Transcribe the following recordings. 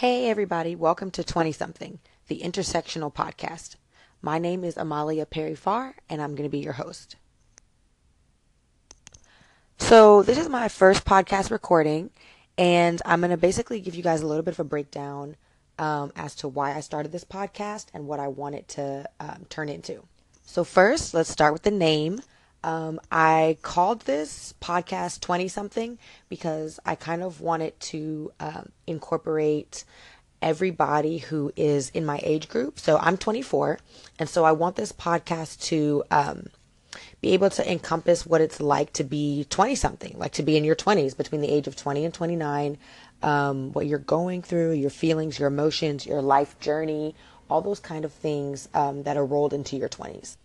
Hey, everybody, welcome to 20 something, the intersectional podcast. My name is Amalia Perry Farr, and I'm going to be your host. So, this is my first podcast recording, and I'm going to basically give you guys a little bit of a breakdown um, as to why I started this podcast and what I want it to um, turn into. So, first, let's start with the name. Um, I called this podcast 20 something because I kind of wanted to um, incorporate everybody who is in my age group. So I'm 24, and so I want this podcast to um, be able to encompass what it's like to be 20 something, like to be in your 20s, between the age of 20 and 29, um, what you're going through, your feelings, your emotions, your life journey, all those kind of things um, that are rolled into your 20s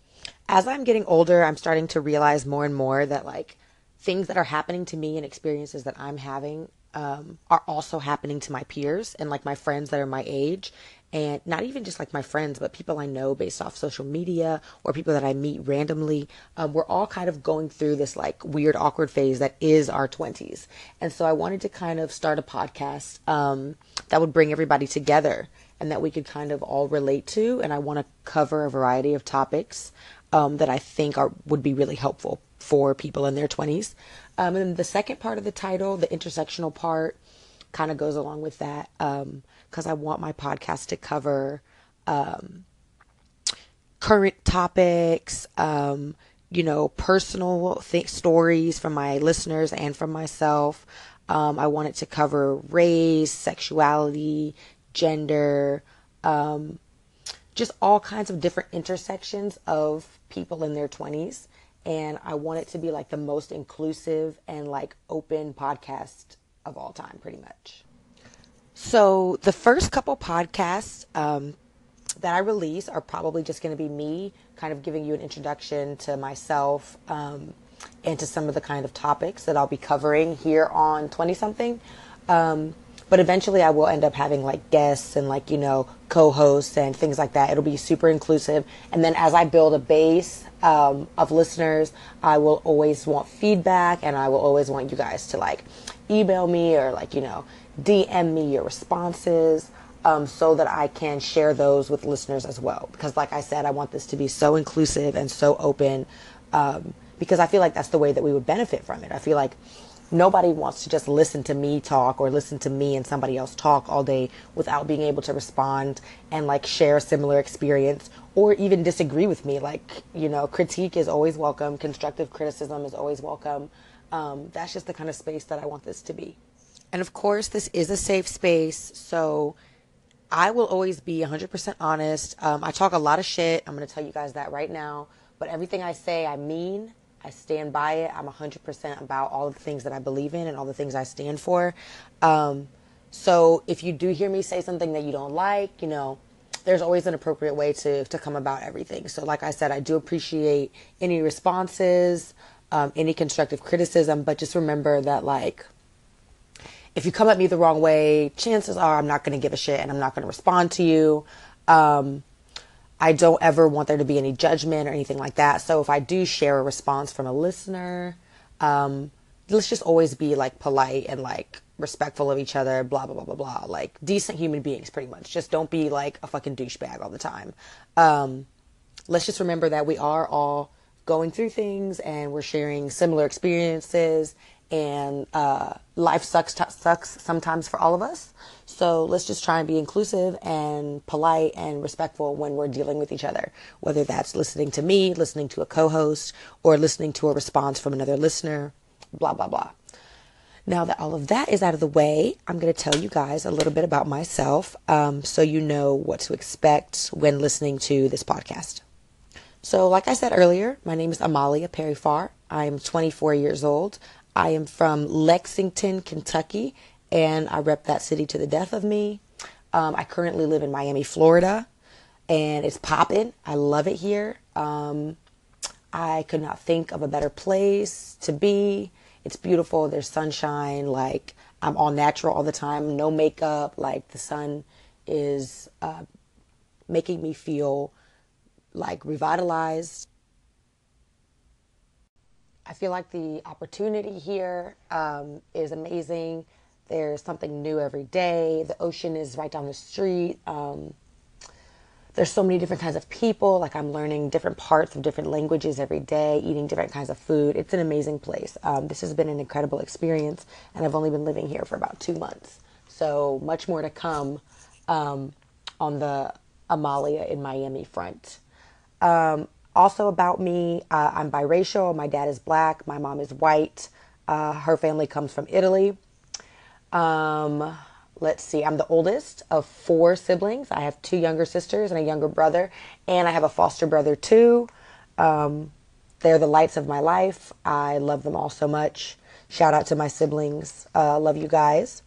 as I'm getting older, I'm starting to realize more and more that like things that are happening to me and experiences that I'm having um, are also happening to my peers and like my friends that are my age. And not even just like my friends, but people I know based off social media or people that I meet randomly. Um, we're all kind of going through this like weird, awkward phase that is our 20s. And so I wanted to kind of start a podcast um, that would bring everybody together and that we could kind of all relate to. And I want to cover a variety of topics um, that I think are would be really helpful for people in their 20s. Um, and the second part of the title, the intersectional part, kind of goes along with that because um, I want my podcast to cover um, current topics, um, you know, personal th- stories from my listeners and from myself. Um, I want it to cover race, sexuality, gender, um, just all kinds of different intersections of people in their 20s. And I want it to be like the most inclusive and like open podcast of all time, pretty much. So the first couple podcasts um, that I release are probably just going to be me kind of giving you an introduction to myself um, and to some of the kind of topics that I'll be covering here on 20 something. Um, but eventually I will end up having like guests and like, you know, co-hosts and things like that. It'll be super inclusive. And then as I build a base um, of listeners, I will always want feedback and I will always want you guys to like email me or like, you know, DM me your responses. Um, so that I can share those with listeners as well. Because, like I said, I want this to be so inclusive and so open um, because I feel like that's the way that we would benefit from it. I feel like nobody wants to just listen to me talk or listen to me and somebody else talk all day without being able to respond and like share a similar experience or even disagree with me. Like you know critique is always welcome. Constructive criticism is always welcome. Um, that's just the kind of space that i want this to be. And of course this is a safe space so i will always be 100% honest. Um, i talk a lot of shit. I'm going to tell you guys that right now. But everything i say i mean I stand by it. I'm 100% about all the things that I believe in and all the things I stand for. Um, so if you do hear me say something that you don't like, you know, there's always an appropriate way to, to come about everything. So, like I said, I do appreciate any responses, um, any constructive criticism, but just remember that, like, if you come at me the wrong way, chances are I'm not going to give a shit and I'm not going to respond to you. Um, I don't ever want there to be any judgment or anything like that. So if I do share a response from a listener, um, let's just always be like polite and like respectful of each other, blah, blah, blah, blah, blah. Like decent human beings, pretty much. Just don't be like a fucking douchebag all the time. Um, let's just remember that we are all going through things and we're sharing similar experiences and uh, life sucks t- sucks sometimes for all of us. So let's just try and be inclusive and polite and respectful when we're dealing with each other. Whether that's listening to me, listening to a co-host, or listening to a response from another listener, blah blah blah. Now that all of that is out of the way, I'm going to tell you guys a little bit about myself, um, so you know what to expect when listening to this podcast. So, like I said earlier, my name is Amalia Perry Farr. I am 24 years old. I am from Lexington, Kentucky, and I rep that city to the death of me. Um, I currently live in Miami, Florida, and it's popping. I love it here. Um, I could not think of a better place to be. It's beautiful. There's sunshine. Like I'm all natural all the time. No makeup. Like the sun is uh, making me feel like revitalized. I feel like the opportunity here um, is amazing. There's something new every day. The ocean is right down the street. Um, there's so many different kinds of people. Like I'm learning different parts of different languages every day, eating different kinds of food. It's an amazing place. Um, this has been an incredible experience, and I've only been living here for about two months. So much more to come um, on the Amalia in Miami front. Um, also about me, uh, I'm biracial. My dad is black. My mom is white. Uh, her family comes from Italy. Um, let's see, I'm the oldest of four siblings. I have two younger sisters and a younger brother, and I have a foster brother too. Um, they're the lights of my life. I love them all so much. Shout out to my siblings. Uh, love you guys.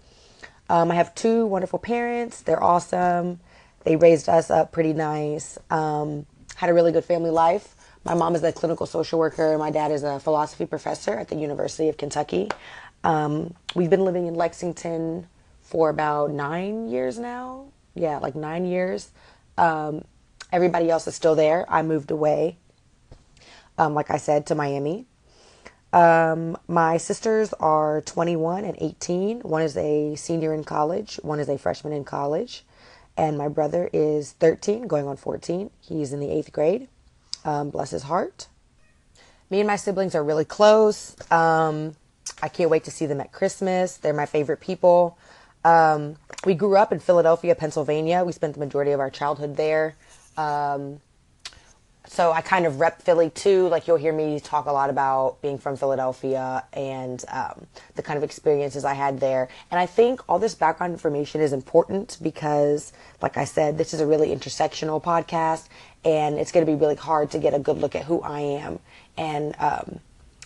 Um, I have two wonderful parents. They're awesome. They raised us up pretty nice. Um, had a really good family life. My mom is a clinical social worker. My dad is a philosophy professor at the University of Kentucky. Um, we've been living in Lexington for about nine years now. Yeah, like nine years. Um, everybody else is still there. I moved away, um, like I said, to Miami. Um, my sisters are 21 and 18. One is a senior in college, one is a freshman in college. And my brother is 13, going on 14. He's in the eighth grade. Um, bless his heart. Me and my siblings are really close. Um, I can't wait to see them at Christmas. They're my favorite people. Um, we grew up in Philadelphia, Pennsylvania. We spent the majority of our childhood there. Um, so I kind of rep Philly too. Like you'll hear me talk a lot about being from Philadelphia and um, the kind of experiences I had there. And I think all this background information is important because, like I said, this is a really intersectional podcast, and it's going to be really hard to get a good look at who I am and um,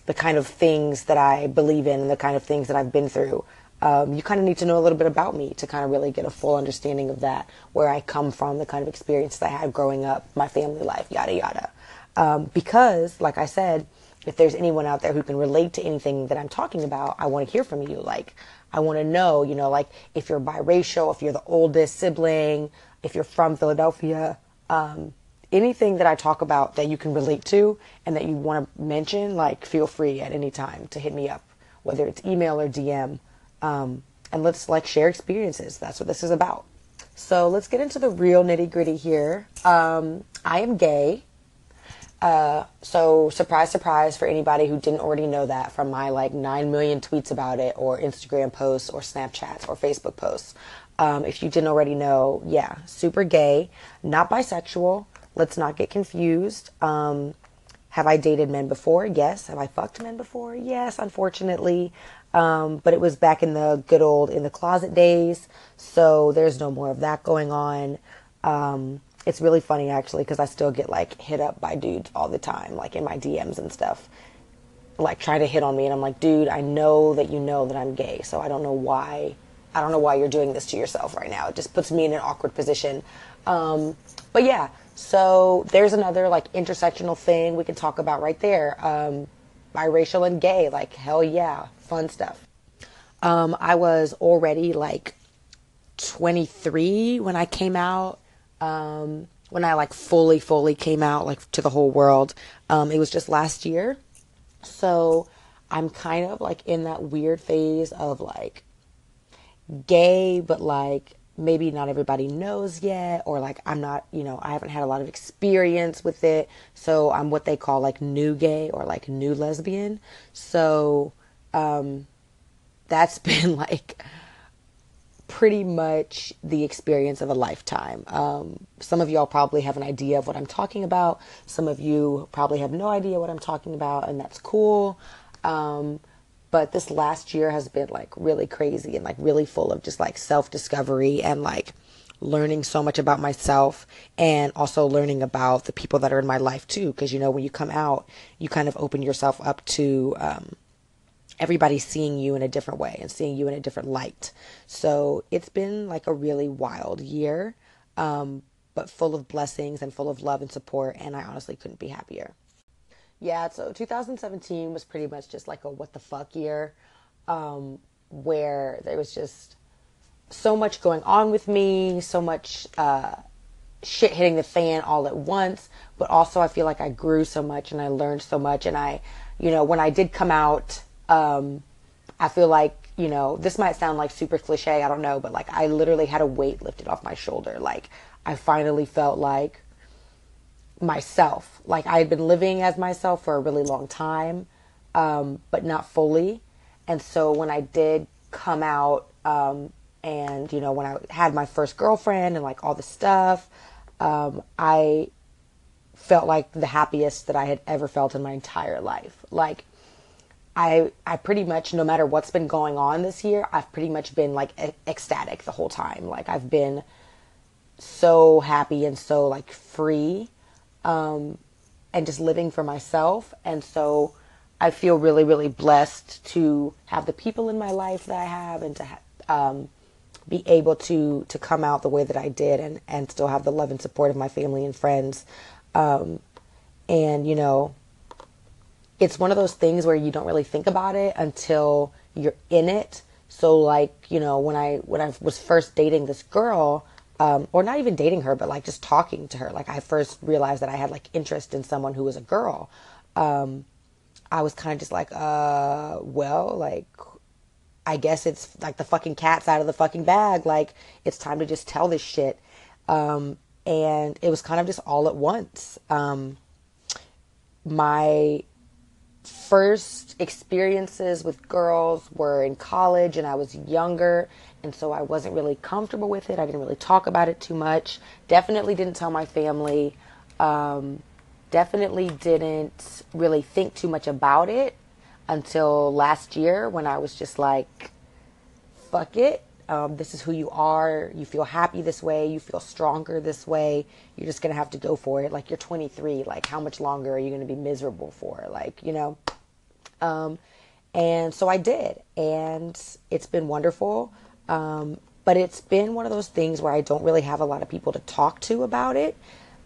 the kind of things that I believe in and the kind of things that I've been through um, you kind of need to know a little bit about me to kind of really get a full understanding of that, where I come from, the kind of experiences I had growing up, my family life, yada yada. Um, because, like I said, if there's anyone out there who can relate to anything that I'm talking about, I want to hear from you. Like, I want to know, you know, like if you're biracial, if you're the oldest sibling, if you're from Philadelphia, um, anything that I talk about that you can relate to and that you want to mention, like, feel free at any time to hit me up, whether it's email or DM. Um, and let's like share experiences. That's what this is about. So let's get into the real nitty gritty here. Um, I am gay. Uh, so surprise, surprise for anybody who didn't already know that from my like 9 million tweets about it or Instagram posts or Snapchats or Facebook posts. Um, if you didn't already know, yeah, super gay, not bisexual. Let's not get confused. Um, have I dated men before? Yes. Have I fucked men before? Yes, unfortunately. Um, but it was back in the good old in the closet days, so there's no more of that going on. Um, it's really funny actually because I still get like hit up by dudes all the time, like in my DMs and stuff, like trying to hit on me, and I'm like, dude, I know that you know that I'm gay, so I don't know why. I don't know why you're doing this to yourself right now. It just puts me in an awkward position. Um, but yeah, so there's another like intersectional thing we can talk about right there. Um, biracial and gay, like hell yeah, fun stuff. Um, I was already like 23 when I came out. Um, when I like fully, fully came out like to the whole world. Um, it was just last year. So I'm kind of like in that weird phase of like gay, but like maybe not everybody knows yet, or like I'm not, you know, I haven't had a lot of experience with it. So I'm what they call like new gay or like new lesbian. So, um, that's been like pretty much the experience of a lifetime. Um, some of y'all probably have an idea of what I'm talking about. Some of you probably have no idea what I'm talking about, and that's cool. Um, but this last year has been like really crazy and like really full of just like self discovery and like learning so much about myself and also learning about the people that are in my life too. Because you know, when you come out, you kind of open yourself up to, um, everybody seeing you in a different way and seeing you in a different light. So it's been like a really wild year, um, but full of blessings and full of love and support. And I honestly couldn't be happier. Yeah, so 2017 was pretty much just like a what the fuck year, um, where there was just so much going on with me, so much uh, shit hitting the fan all at once. But also, I feel like I grew so much and I learned so much. And I, you know, when I did come out um, I feel like you know, this might sound like super cliche, I don't know, but like I literally had a weight lifted off my shoulder. Like I finally felt like myself. Like I had been living as myself for a really long time, um, but not fully. And so when I did come out, um, and you know, when I had my first girlfriend and like all the stuff, um, I felt like the happiest that I had ever felt in my entire life. Like I I pretty much no matter what's been going on this year, I've pretty much been like ecstatic the whole time. Like I've been so happy and so like free um, and just living for myself. And so I feel really, really blessed to have the people in my life that I have and to um, be able to to come out the way that I did and, and still have the love and support of my family and friends. Um, and, you know, it's one of those things where you don't really think about it until you're in it. So like, you know, when I when I was first dating this girl, um, or not even dating her, but like just talking to her. Like I first realized that I had like interest in someone who was a girl. Um, I was kind of just like, uh, well, like, I guess it's like the fucking cat's out of the fucking bag. Like it's time to just tell this shit. Um, and it was kind of just all at once. Um, my first experiences with girls were in college and I was younger and so I wasn't really comfortable with it. I didn't really talk about it too much. Definitely didn't tell my family. Um, definitely didn't really think too much about it until last year when I was just like, fuck it. Um, this is who you are. You feel happy this way. You feel stronger this way. You're just going to have to go for it. Like, you're 23. Like, how much longer are you going to be miserable for? Like, you know? Um, and so I did. And it's been wonderful. Um, but it's been one of those things where I don't really have a lot of people to talk to about it.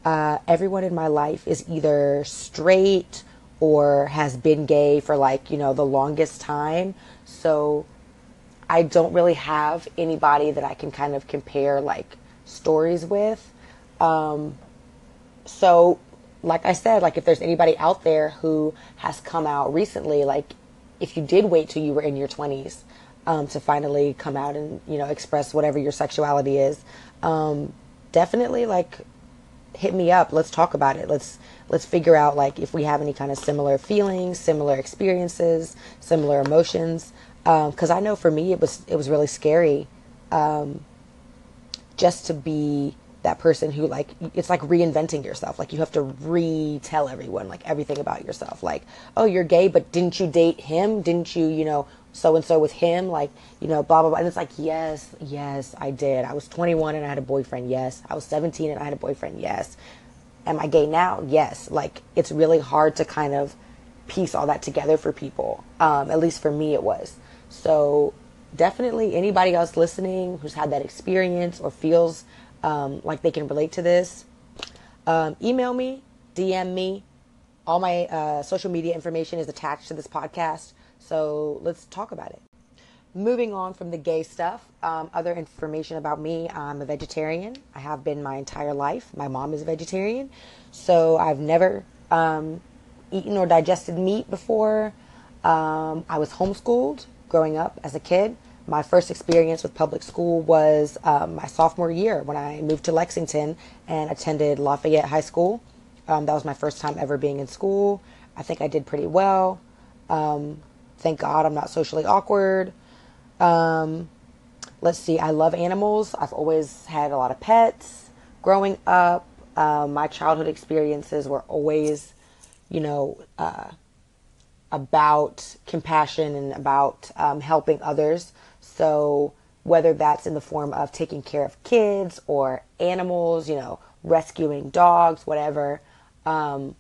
Uh, everyone in my life is either straight or has been gay for like, you know, the longest time. So I don't really have anybody that I can kind of compare like stories with. Um, so, like I said, like if there's anybody out there who has come out recently, like if you did wait till you were in your 20s um, to finally come out and you know express whatever your sexuality is um, definitely like hit me up. Let's talk about it. Let's let's figure out like if we have any kind of similar feelings similar experiences similar emotions because um, i know for me it was it was really scary um, just to be that person who like it's like reinventing yourself like you have to retell everyone like everything about yourself like oh you're gay but didn't you date him didn't you you know so and so with him, like, you know, blah, blah, blah. And it's like, yes, yes, I did. I was 21 and I had a boyfriend. Yes. I was 17 and I had a boyfriend. Yes. Am I gay now? Yes. Like, it's really hard to kind of piece all that together for people. Um, at least for me, it was. So, definitely anybody else listening who's had that experience or feels um, like they can relate to this, um, email me, DM me. All my uh, social media information is attached to this podcast. So let's talk about it. Moving on from the gay stuff, um, other information about me I'm a vegetarian. I have been my entire life. My mom is a vegetarian. So I've never um, eaten or digested meat before. Um, I was homeschooled growing up as a kid. My first experience with public school was um, my sophomore year when I moved to Lexington and attended Lafayette High School. Um, that was my first time ever being in school. I think I did pretty well. Um, Thank God I'm not socially awkward. Um, let's see, I love animals. I've always had a lot of pets. Growing up, um, my childhood experiences were always, you know, uh, about compassion and about um, helping others. So, whether that's in the form of taking care of kids or animals, you know, rescuing dogs, whatever. Um,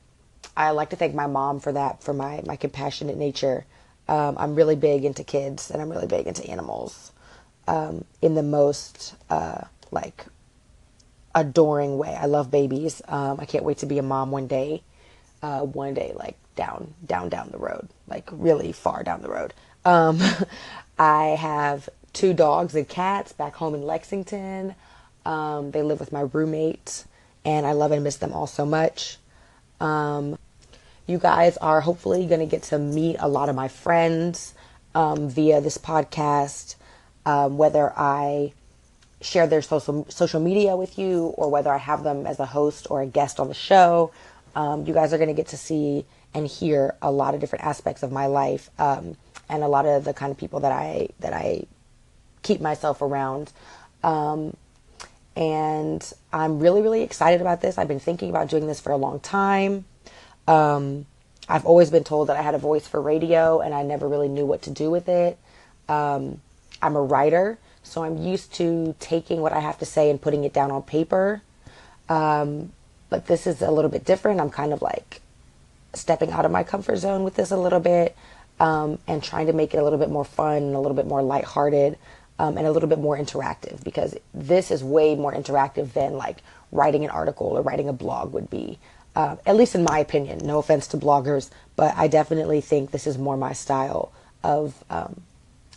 I like to thank my mom for that, for my, my compassionate nature. Um, I'm really big into kids and I'm really big into animals um, in the most uh, like adoring way. I love babies. Um, I can't wait to be a mom one day. Uh, one day, like down, down, down the road, like really far down the road. Um, I have two dogs and cats back home in Lexington. Um, they live with my roommate, and I love and miss them all so much. Um, you guys are hopefully going to get to meet a lot of my friends um, via this podcast, um, whether I share their social social media with you or whether I have them as a host or a guest on the show. Um, you guys are going to get to see and hear a lot of different aspects of my life um, and a lot of the kind of people that I that I keep myself around. Um, and I'm really really excited about this. I've been thinking about doing this for a long time. Um, I've always been told that I had a voice for radio, and I never really knew what to do with it. Um, I'm a writer, so I'm used to taking what I have to say and putting it down on paper. Um, but this is a little bit different. I'm kind of like stepping out of my comfort zone with this a little bit um, and trying to make it a little bit more fun and a little bit more lighthearted um, and a little bit more interactive because this is way more interactive than like writing an article or writing a blog would be. Uh, at least in my opinion. No offense to bloggers, but I definitely think this is more my style of um,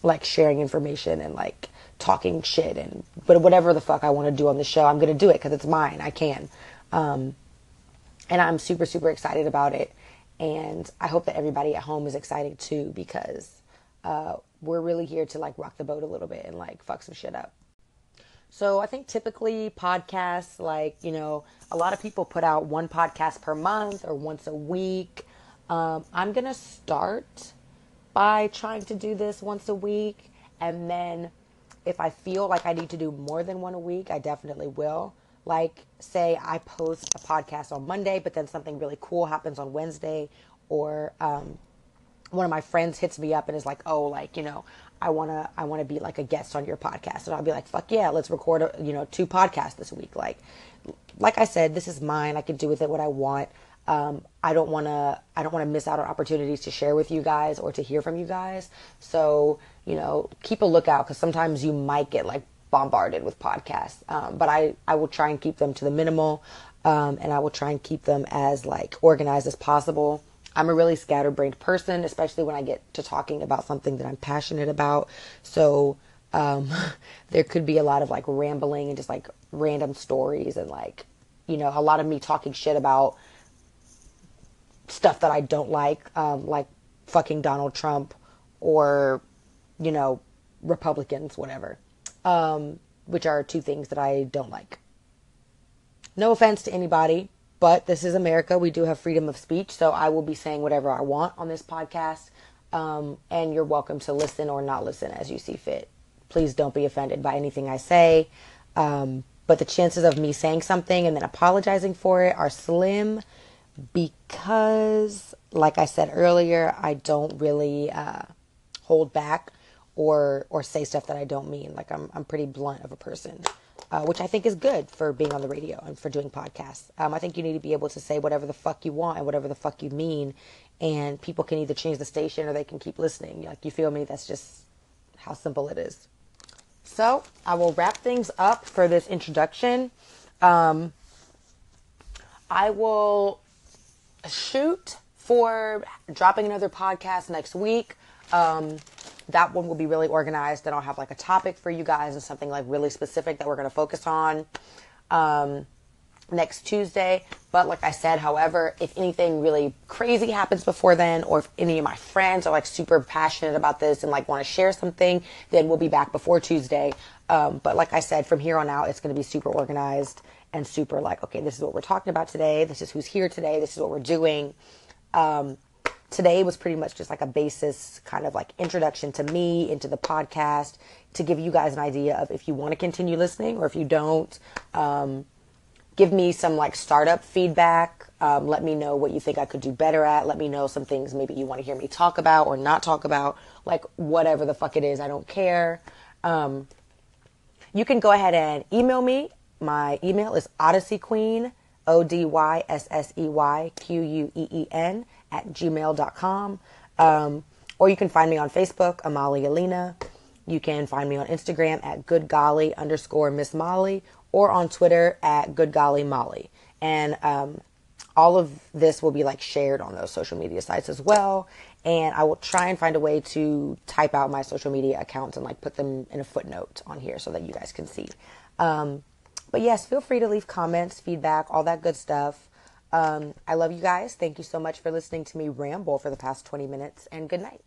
like sharing information and like talking shit and but whatever the fuck I want to do on the show, I'm gonna do it because it's mine. I can, um, and I'm super super excited about it. And I hope that everybody at home is excited too because uh, we're really here to like rock the boat a little bit and like fuck some shit up. So I think typically podcasts, like, you know, a lot of people put out one podcast per month or once a week. Um, I'm going to start by trying to do this once a week. And then if I feel like I need to do more than one a week, I definitely will. Like, say I post a podcast on Monday, but then something really cool happens on Wednesday, or um, one of my friends hits me up and is like, "Oh, like you know, I wanna I wanna be like a guest on your podcast," and I'll be like, "Fuck yeah, let's record a, you know two podcasts this week." Like, like I said, this is mine. I can do with it what I want. Um, I don't wanna I don't wanna miss out on opportunities to share with you guys or to hear from you guys. So you know, keep a lookout because sometimes you might get like bombarded with podcasts. Um, but I I will try and keep them to the minimal, um, and I will try and keep them as like organized as possible. I'm a really scatterbrained person, especially when I get to talking about something that I'm passionate about. So um, there could be a lot of like rambling and just like random stories and like, you know, a lot of me talking shit about stuff that I don't like, um, like fucking Donald Trump or, you know, Republicans, whatever, um, which are two things that I don't like. No offense to anybody, but this is America. We do have freedom of speech, so I will be saying whatever I want on this podcast. Um, and you're welcome to listen or not listen as you see fit. Please don't be offended by anything I say. Um, but the chances of me saying something and then apologizing for it are slim because, like I said earlier, I don't really uh, hold back or or say stuff that I don't mean. Like I'm I'm pretty blunt of a person uh, which I think is good for being on the radio and for doing podcasts. Um, I think you need to be able to say whatever the fuck you want and whatever the fuck you mean, and people can either change the station or they can keep listening. Like, you feel me? That's just how simple it is. So, I will wrap things up for this introduction. Um, I will shoot for dropping another podcast next week. Um, that one will be really organized. Then I'll have like a topic for you guys and something like really specific that we're going to focus on um, next Tuesday. But like I said, however, if anything really crazy happens before then, or if any of my friends are like super passionate about this and like want to share something, then we'll be back before Tuesday. Um, but like I said, from here on out, it's going to be super organized and super like, okay, this is what we're talking about today. This is who's here today. This is what we're doing. Um, today was pretty much just like a basis kind of like introduction to me into the podcast to give you guys an idea of if you want to continue listening or if you don't um, give me some like startup feedback um, let me know what you think i could do better at let me know some things maybe you want to hear me talk about or not talk about like whatever the fuck it is i don't care. Um, you can go ahead and email me. My email is odyssey queen o-d-y-s-s-e-y-q-u-e-e-n at gmail.com. Um, or you can find me on Facebook, Amali Alina. You can find me on Instagram at good golly underscore Miss Molly or on Twitter at good golly Molly. And um, all of this will be like shared on those social media sites as well. And I will try and find a way to type out my social media accounts and like put them in a footnote on here so that you guys can see. Um, but yes, feel free to leave comments, feedback, all that good stuff. Um, I love you guys. Thank you so much for listening to me ramble for the past 20 minutes, and good night.